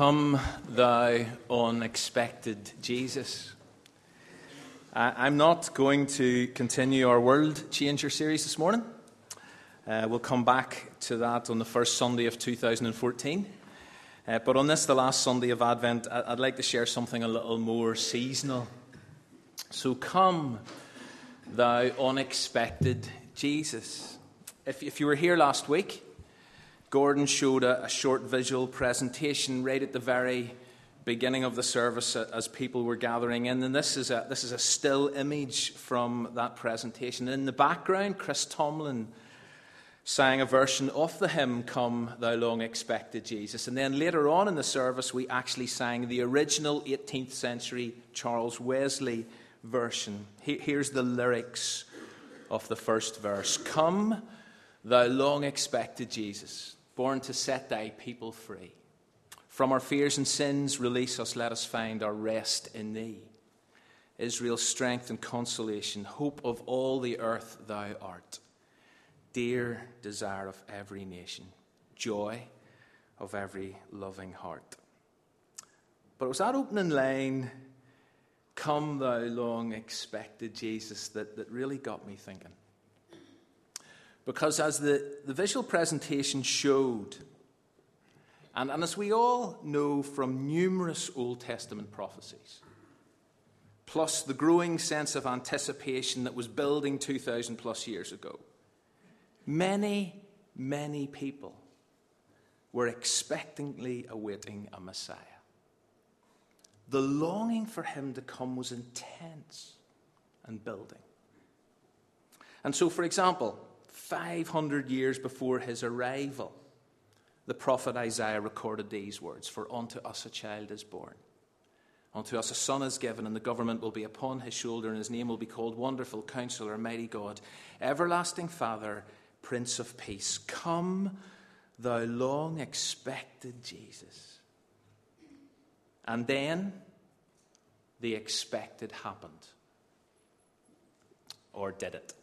Come, thou unexpected Jesus. I'm not going to continue our World Changer series this morning. Uh, we'll come back to that on the first Sunday of 2014. Uh, but on this, the last Sunday of Advent, I'd like to share something a little more seasonal. So come, thou unexpected Jesus. If, if you were here last week, Gordon showed a, a, short visual presentation right at the very beginning of the service uh, as people were gathering in. And this is a, this is a still image from that presentation. in the background, Chris Tomlin sang a version of the hymn, Come, Thou Long Expected Jesus. And then later on in the service, we actually sang the original 18th century Charles Wesley version. Here's the lyrics of the first verse Come, Thou long expected Jesus born to set thy people free. From our fears and sins, release us, let us find our rest in thee. Israel's strength and consolation, hope of all the earth thou art, dear desire of every nation, joy of every loving heart. But it was that opening line, Come, thou long expected Jesus, that, that really got me thinking. Because as the, the visual presentation showed, and, and as we all know from numerous Old Testament prophecies, plus the growing sense of anticipation that was building 2,000 plus years ago, many, many people were expectantly awaiting a Messiah. The longing for him to come was intense and building. And so, for example, 500 years before his arrival, the prophet Isaiah recorded these words For unto us a child is born, unto us a son is given, and the government will be upon his shoulder, and his name will be called Wonderful Counselor, Mighty God, Everlasting Father, Prince of Peace. Come, thou long expected Jesus. And then the expected happened. Or did it?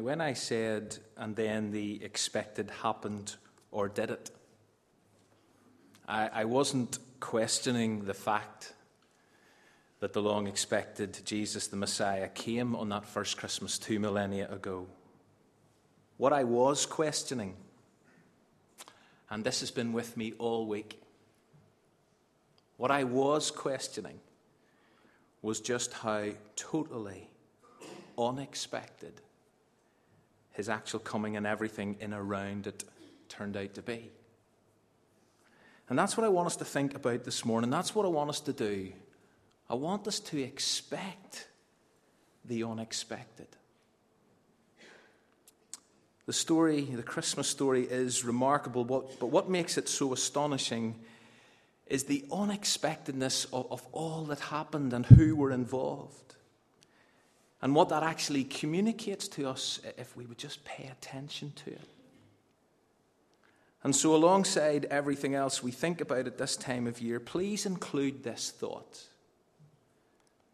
Now, when I said, and then the expected happened, or did it, I, I wasn't questioning the fact that the long expected Jesus, the Messiah, came on that first Christmas two millennia ago. What I was questioning, and this has been with me all week, what I was questioning was just how totally unexpected his actual coming and everything in around it turned out to be. And that's what I want us to think about this morning. That's what I want us to do. I want us to expect the unexpected. The story, the Christmas story, is remarkable, but what makes it so astonishing is the unexpectedness of, of all that happened and who were involved. And what that actually communicates to us if we would just pay attention to it. And so, alongside everything else we think about at this time of year, please include this thought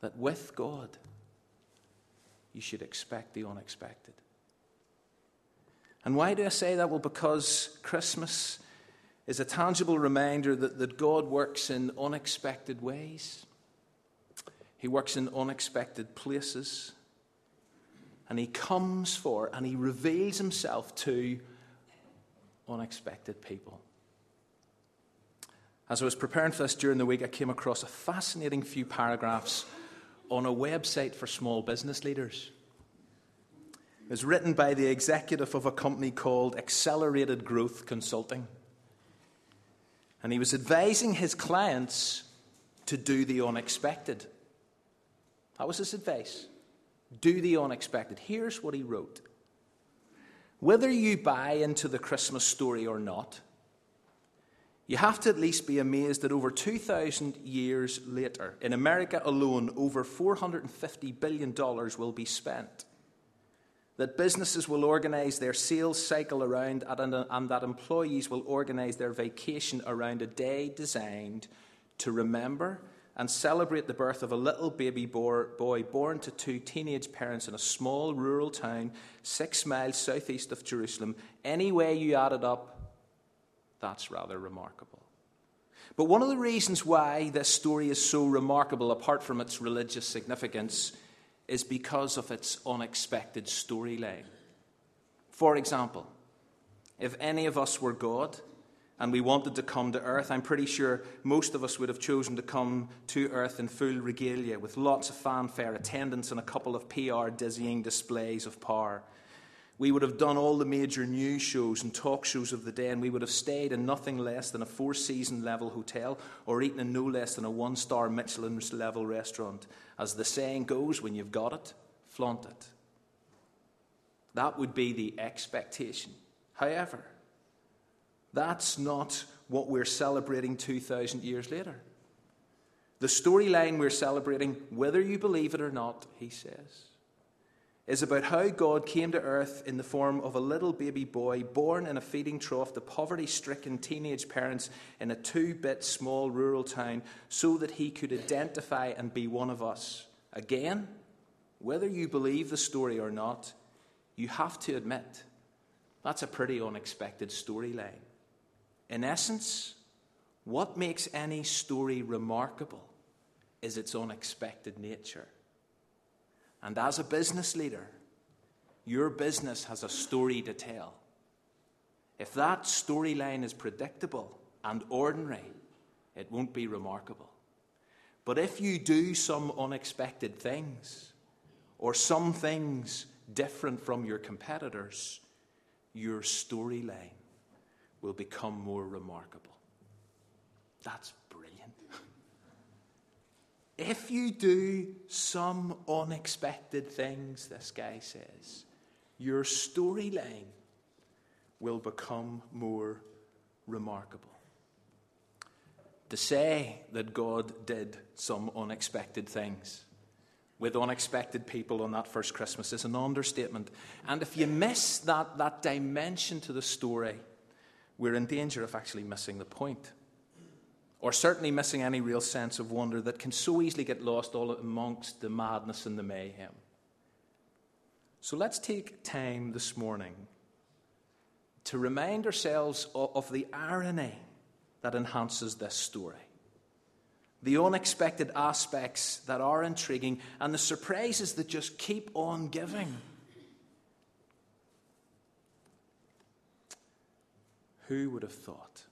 that with God, you should expect the unexpected. And why do I say that? Well, because Christmas is a tangible reminder that, that God works in unexpected ways. He works in unexpected places. And He comes for and He reveals Himself to unexpected people. As I was preparing for this during the week, I came across a fascinating few paragraphs on a website for small business leaders. It was written by the executive of a company called Accelerated Growth Consulting. And he was advising his clients to do the unexpected. That was his advice. Do the unexpected. Here's what he wrote whether you buy into the Christmas story or not, you have to at least be amazed that over 2,000 years later, in America alone, over $450 billion will be spent. That businesses will organize their sales cycle around, and that employees will organize their vacation around a day designed to remember and celebrate the birth of a little baby boy born to two teenage parents in a small rural town six miles southeast of Jerusalem. Any way you add it up, that's rather remarkable. But one of the reasons why this story is so remarkable, apart from its religious significance, is because of its unexpected storyline. For example, if any of us were God, and we wanted to come to earth, I'm pretty sure most of us would have chosen to come to earth in full regalia with lots of fanfare, attendance, and a couple of PR dizzying displays of power. We would have done all the major news shows and talk shows of the day, and we would have stayed in nothing less than a four season level hotel or eaten in no less than a one star Michelin level restaurant. As the saying goes, when you've got it, flaunt it. That would be the expectation. However, that's not what we're celebrating 2,000 years later. The storyline we're celebrating, whether you believe it or not, he says, is about how God came to earth in the form of a little baby boy born in a feeding trough to poverty stricken teenage parents in a two bit small rural town so that he could identify and be one of us. Again, whether you believe the story or not, you have to admit that's a pretty unexpected storyline. In essence, what makes any story remarkable is its unexpected nature. And as a business leader, your business has a story to tell. If that storyline is predictable and ordinary, it won't be remarkable. But if you do some unexpected things, or some things different from your competitors, your storyline will become more remarkable. That's brilliant. if you do some unexpected things, this guy says, your storyline will become more remarkable. To say that God did some unexpected things with unexpected people on that first Christmas is an understatement. And if you miss that, that dimension to the story, we're in danger of actually missing the point. Or certainly missing any real sense of wonder that can so easily get lost all amongst the madness and the mayhem. So let's take time this morning to remind ourselves of the irony that enhances this story. The unexpected aspects that are intriguing and the surprises that just keep on giving. Who would have thought?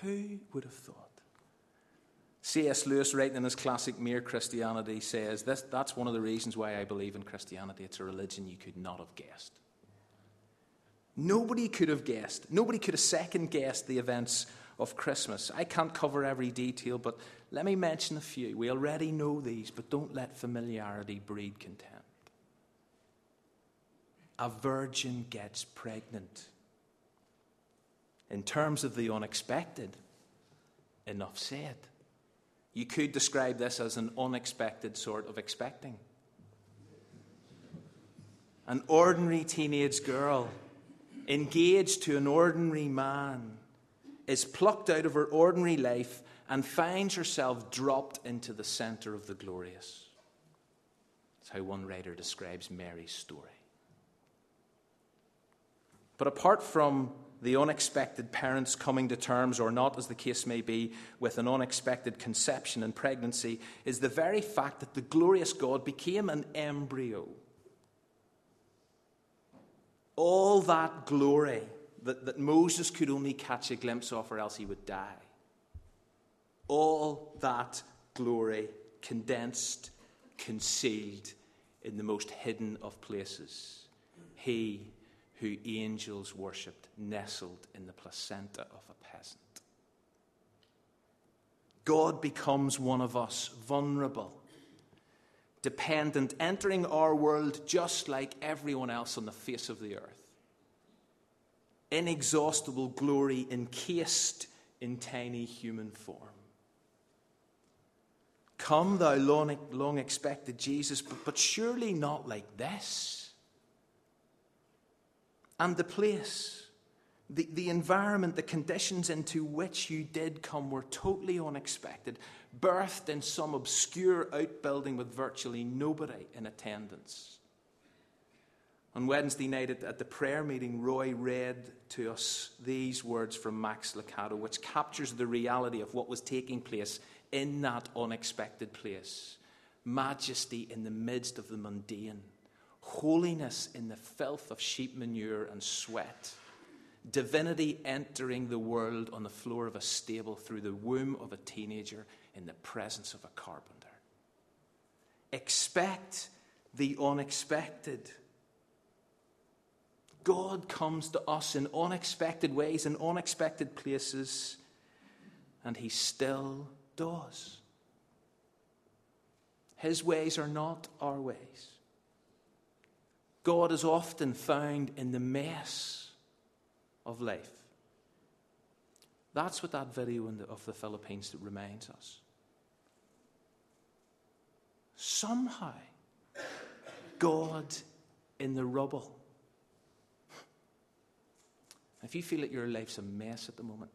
Who would have thought? C.S. Lewis, writing in his classic Mere Christianity, says this, that's one of the reasons why I believe in Christianity. It's a religion you could not have guessed. Nobody could have guessed. Nobody could have second guessed the events of Christmas. I can't cover every detail, but let me mention a few. We already know these, but don't let familiarity breed contempt. A virgin gets pregnant in terms of the unexpected, enough said. You could describe this as an unexpected sort of expecting. An ordinary teenage girl, engaged to an ordinary man, is plucked out of her ordinary life and finds herself dropped into the center of the glorious. That's how one writer describes Mary's story. But apart from the unexpected parents coming to terms, or not, as the case may be, with an unexpected conception and pregnancy, is the very fact that the glorious God became an embryo. All that glory that, that Moses could only catch a glimpse of, or else he would die. All that glory condensed, concealed in the most hidden of places. He who angels worshipped, nestled in the placenta of a peasant. God becomes one of us, vulnerable, dependent, entering our world just like everyone else on the face of the earth. Inexhaustible glory encased in tiny human form. Come, thou long, long expected Jesus, but, but surely not like this and the place, the, the environment, the conditions into which you did come were totally unexpected, birthed in some obscure outbuilding with virtually nobody in attendance. On Wednesday night at, at, the prayer meeting, Roy read to us these words from Max Lucado, which captures the reality of what was taking place in that unexpected place. Majesty in the midst of the mundane holiness in the filth of sheep manure and sweat, divinity entering the world on the floor of a stable through the womb of a teenager in the presence of a carpenter. Expect the unexpected. God comes to us in unexpected ways, in unexpected places, and He still does. His ways are not our ways. God is often found in the mess of life. That's what that video the, of the Philippines reminds us. Somehow, God in the rubble. If you feel that your life's a mess at the moment,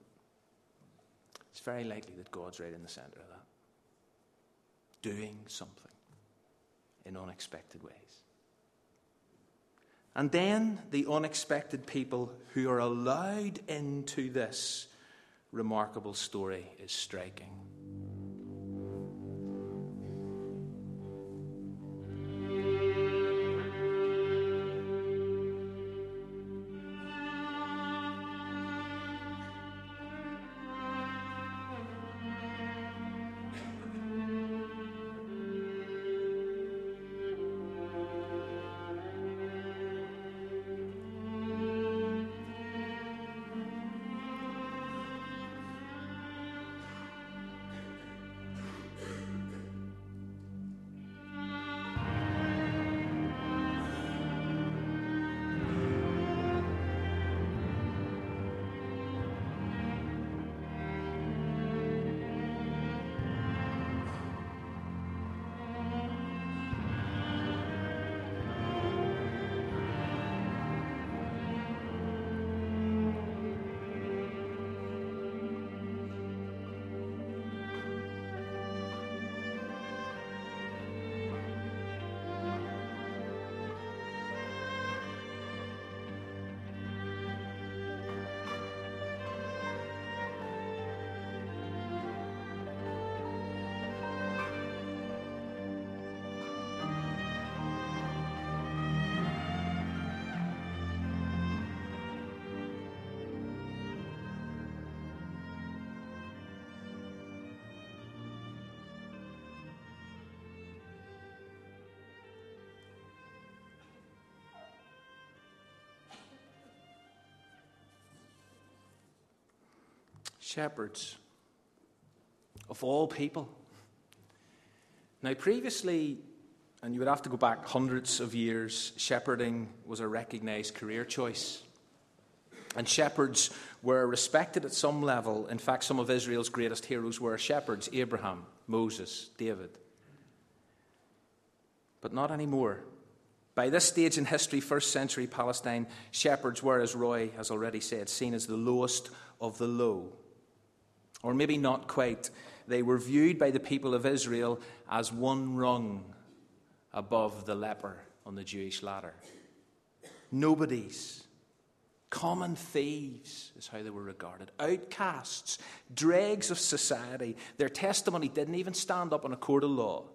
it's very likely that God's right in the center of that, doing something in unexpected ways. And then the unexpected people who are allowed into this remarkable story is striking. Shepherds of all people. Now, previously, and you would have to go back hundreds of years, shepherding was a recognized career choice. And shepherds were respected at some level. In fact, some of Israel's greatest heroes were shepherds Abraham, Moses, David. But not anymore. By this stage in history, first century Palestine, shepherds were, as Roy has already said, seen as the lowest of the low. Or maybe not quite. They were viewed by the people of Israel as one rung above the leper on the Jewish ladder. Nobodies. Common thieves is how they were regarded. Outcasts, dregs of society. Their testimony didn't even stand up in a court of law.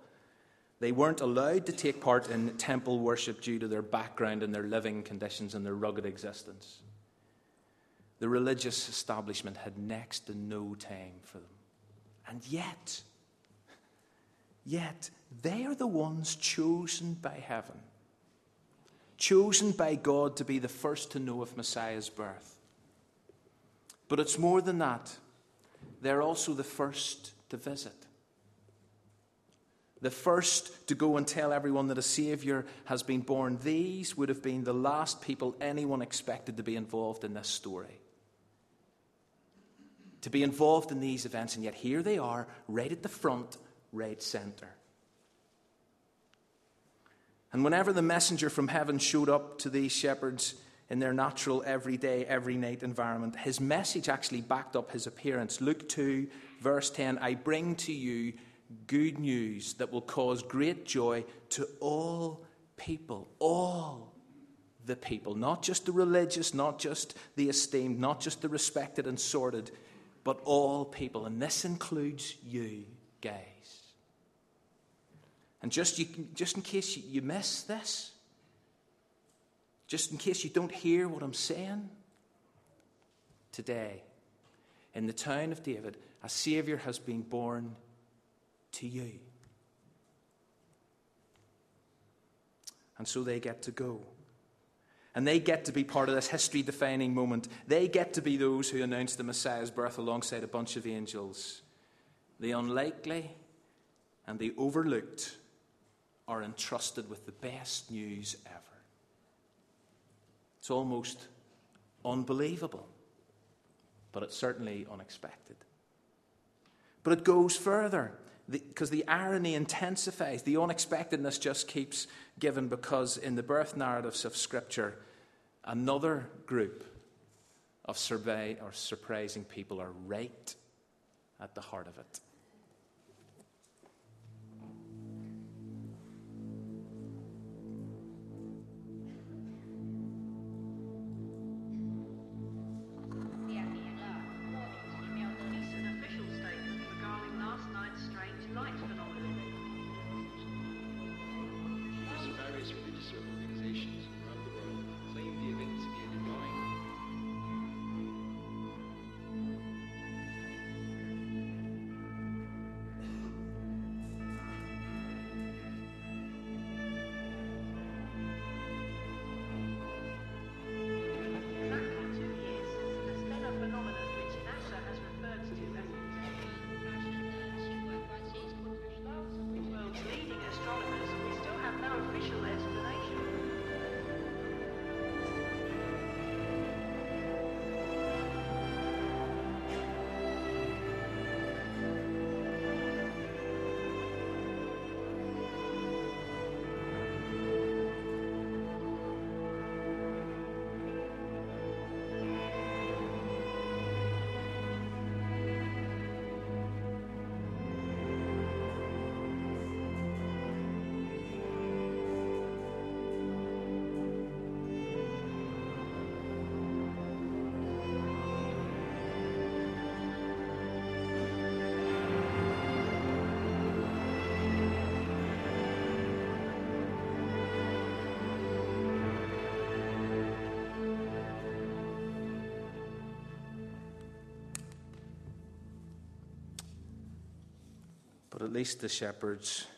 They weren't allowed to take part in temple worship due to their background and their living conditions and their rugged existence. The religious establishment had next to no time for them. And yet, yet, they are the ones chosen by heaven, chosen by God to be the first to know of Messiah's birth. But it's more than that, they're also the first to visit the first to go and tell everyone that a Saviour has been born, these would have been the last people anyone expected to be involved in this story. To be involved in these events, and yet here they are, right at the front, right centre. And whenever the messenger from heaven showed up to these shepherds in their natural, everyday, every night environment, his message actually backed up his appearance. Luke 2, verse 10 I bring to you good news that will cause great joy to all people, all the people, not just the religious, not just the esteemed, not just the respected and sorted, but all people. And this includes you guys. And just, you, just in case you, you miss this, just in case you don't hear what I'm saying, today, in the town of David, a Saviour has been born to you. And so they get to go. And they get to be part of this history defining moment. They get to be those who announce the Messiah's birth alongside a bunch of angels. The unlikely and the overlooked are entrusted with the best news ever. It's almost unbelievable, but it's certainly unexpected. But it goes further because the, the, irony intensifies. The unexpectedness just keeps given because in the birth narratives of Scripture, another group of survey or surprising people are right at the heart of it. At least the shepherds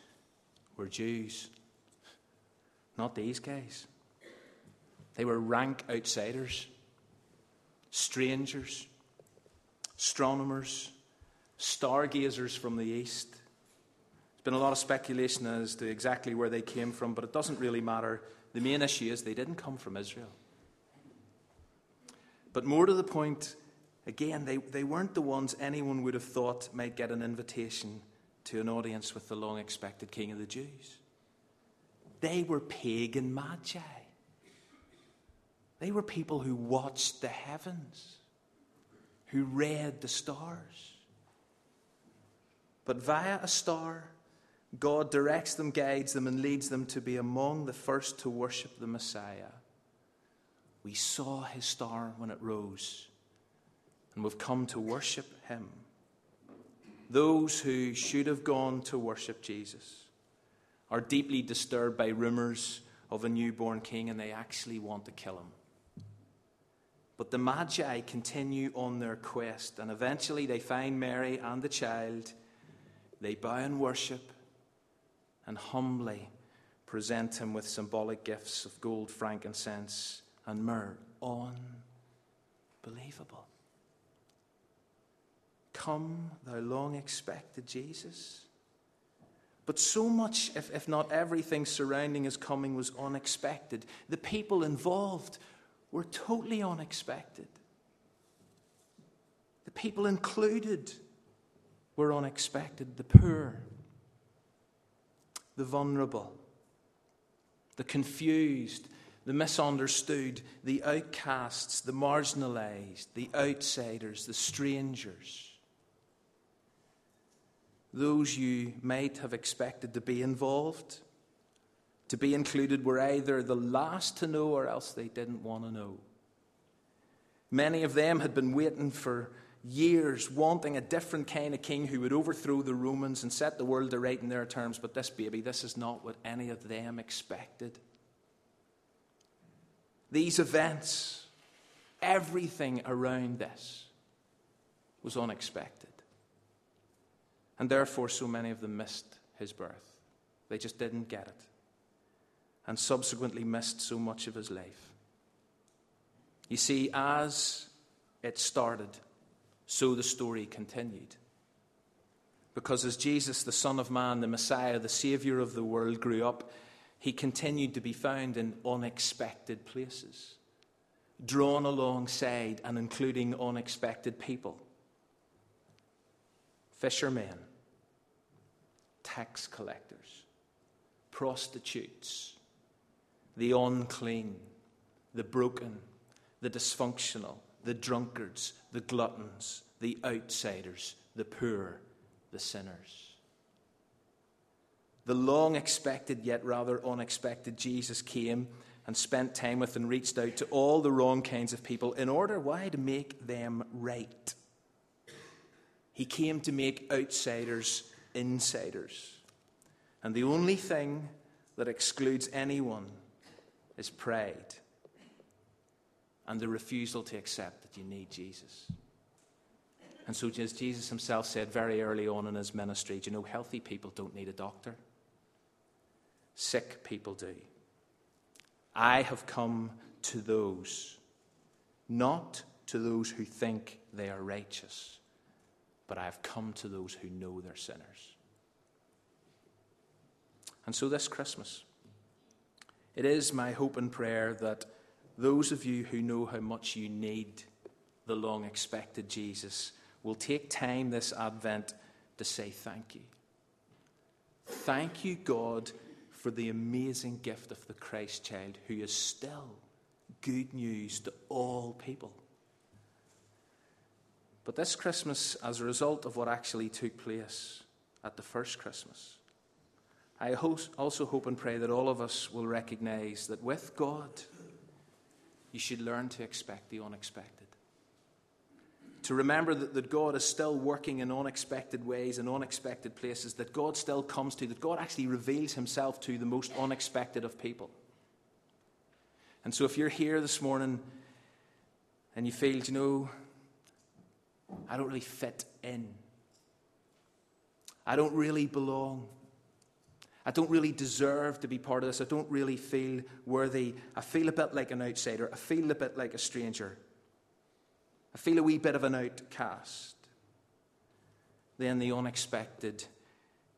were Jews, not these guys. They were rank outsiders, strangers, astronomers, stargazers from the east. There's been a lot of speculation as to exactly where they came from, but it doesn't really matter. The main issue is they didn't come from Israel. But more to the point, again, they, they weren't the ones anyone would have thought might get an invitation to an audience with the long expected King of the Jews. They were pagan magi. They were people who watched the heavens, who read the stars. But via a star, God directs them, guides them, and leads them to be among the first to worship the Messiah. We saw his star when it rose, and we've come to worship him. Those who should have gone to worship Jesus are deeply disturbed by rumors of a newborn king, and they actually want to kill him. But the Magi continue on their quest, and eventually they find Mary and the child. They bow and worship and humbly present him with symbolic gifts of gold, frankincense, and myrrh. Unbelievable. Come, thou long expected Jesus. But so much, if, if not everything surrounding his coming, was unexpected. The people involved were totally unexpected. The people included were unexpected. The poor, the vulnerable, the confused, the misunderstood, the outcasts, the marginalized, the outsiders, the strangers. Those you might have expected to be involved, to be included, were either the last to know or else they didn't want to know. Many of them had been waiting for years wanting a different kind of king who would overthrow the Romans and set the world to right in their terms. But this baby, this is not what any of them expected. These events, everything around this was unexpected. And therefore, so many of them missed his birth. They just didn't get it. And subsequently missed so much of his life. You see, as it started, so the story continued. Because as Jesus, the Son of Man, the Messiah, the Savior of the world, grew up, he continued to be found in unexpected places, drawn alongside and including unexpected people fishermen, tax collectors, prostitutes, the unclean, the broken, the dysfunctional, the drunkards, the gluttons, the outsiders, the poor, the sinners. The long expected yet rather unexpected Jesus came and spent time with and reached out to all the wrong kinds of people in order, why? To make them right. He came to make outsiders insiders. And the only thing that excludes anyone is pride and the refusal to accept that you need Jesus. And so, as Jesus himself said very early on in his ministry, you know, healthy people don't need a doctor, sick people do. I have come to those, not to those who think they are righteous, but I have come to those who know they're sinners. And so, this Christmas, it is my hope and prayer that those of you who know how much you need the long expected Jesus will take time this Advent to say thank you. Thank you, God, for the amazing gift of the Christ child who is still good news to all people. But this Christmas, as a result of what actually took place at the first Christmas, I also hope and pray that all of us will recognize that with God, you should learn to expect the unexpected. To remember that, that God is still working in unexpected ways, in unexpected places, that God still comes to, that God actually reveals himself to the most unexpected of people. And so if you're here this morning and you feel, you know, I don't really fit in, I don't really belong. I don't really deserve to be part of this. I don't really feel worthy. I feel a bit like an outsider. I feel a bit like a stranger. I feel a wee bit of an outcast. Then the unexpected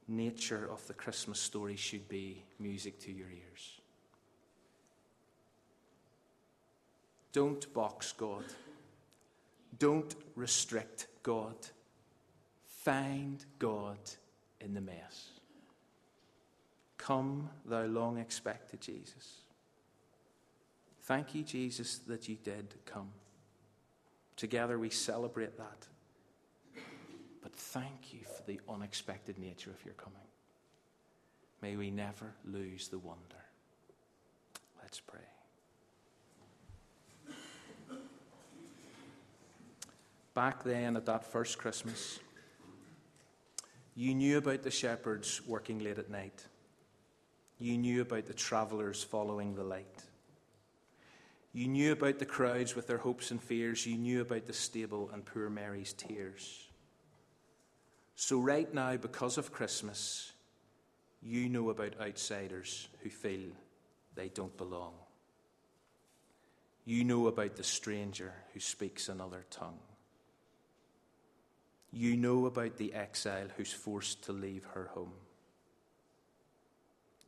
nature of the Christmas story should be music to your ears. Don't box God Don't restrict God. Find God in the mess. Come, thou long expected Jesus. Thank you, Jesus, that you did come. Together we celebrate that. But thank you for the unexpected nature of your coming. May we never lose the wonder. Let's pray. Back then, at that first Christmas, you knew about the shepherds working late at night. You knew about the travellers following the light. You knew about the crowds with their hopes and fears. You knew about the stable and poor Mary's tears. So, right now, because of Christmas, you know about outsiders who feel they don't belong. You know about the stranger who speaks another tongue. You know about the exile who's forced to leave her home.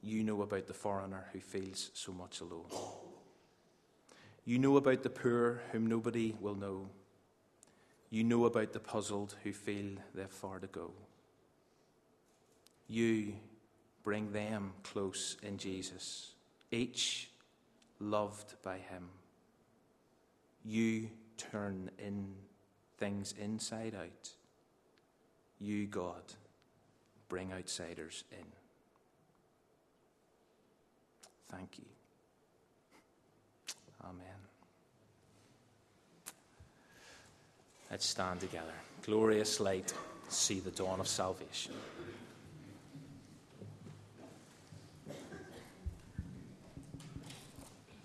You know about the foreigner who feels so much alone. You know about the poor whom nobody will know. You know about the puzzled who feel they've far to go. You bring them close in Jesus, each loved by Him. You turn in things inside out you, God, bring outsiders in. Thank you. Amen. Let's stand together. Glorious light, see the dawn of salvation.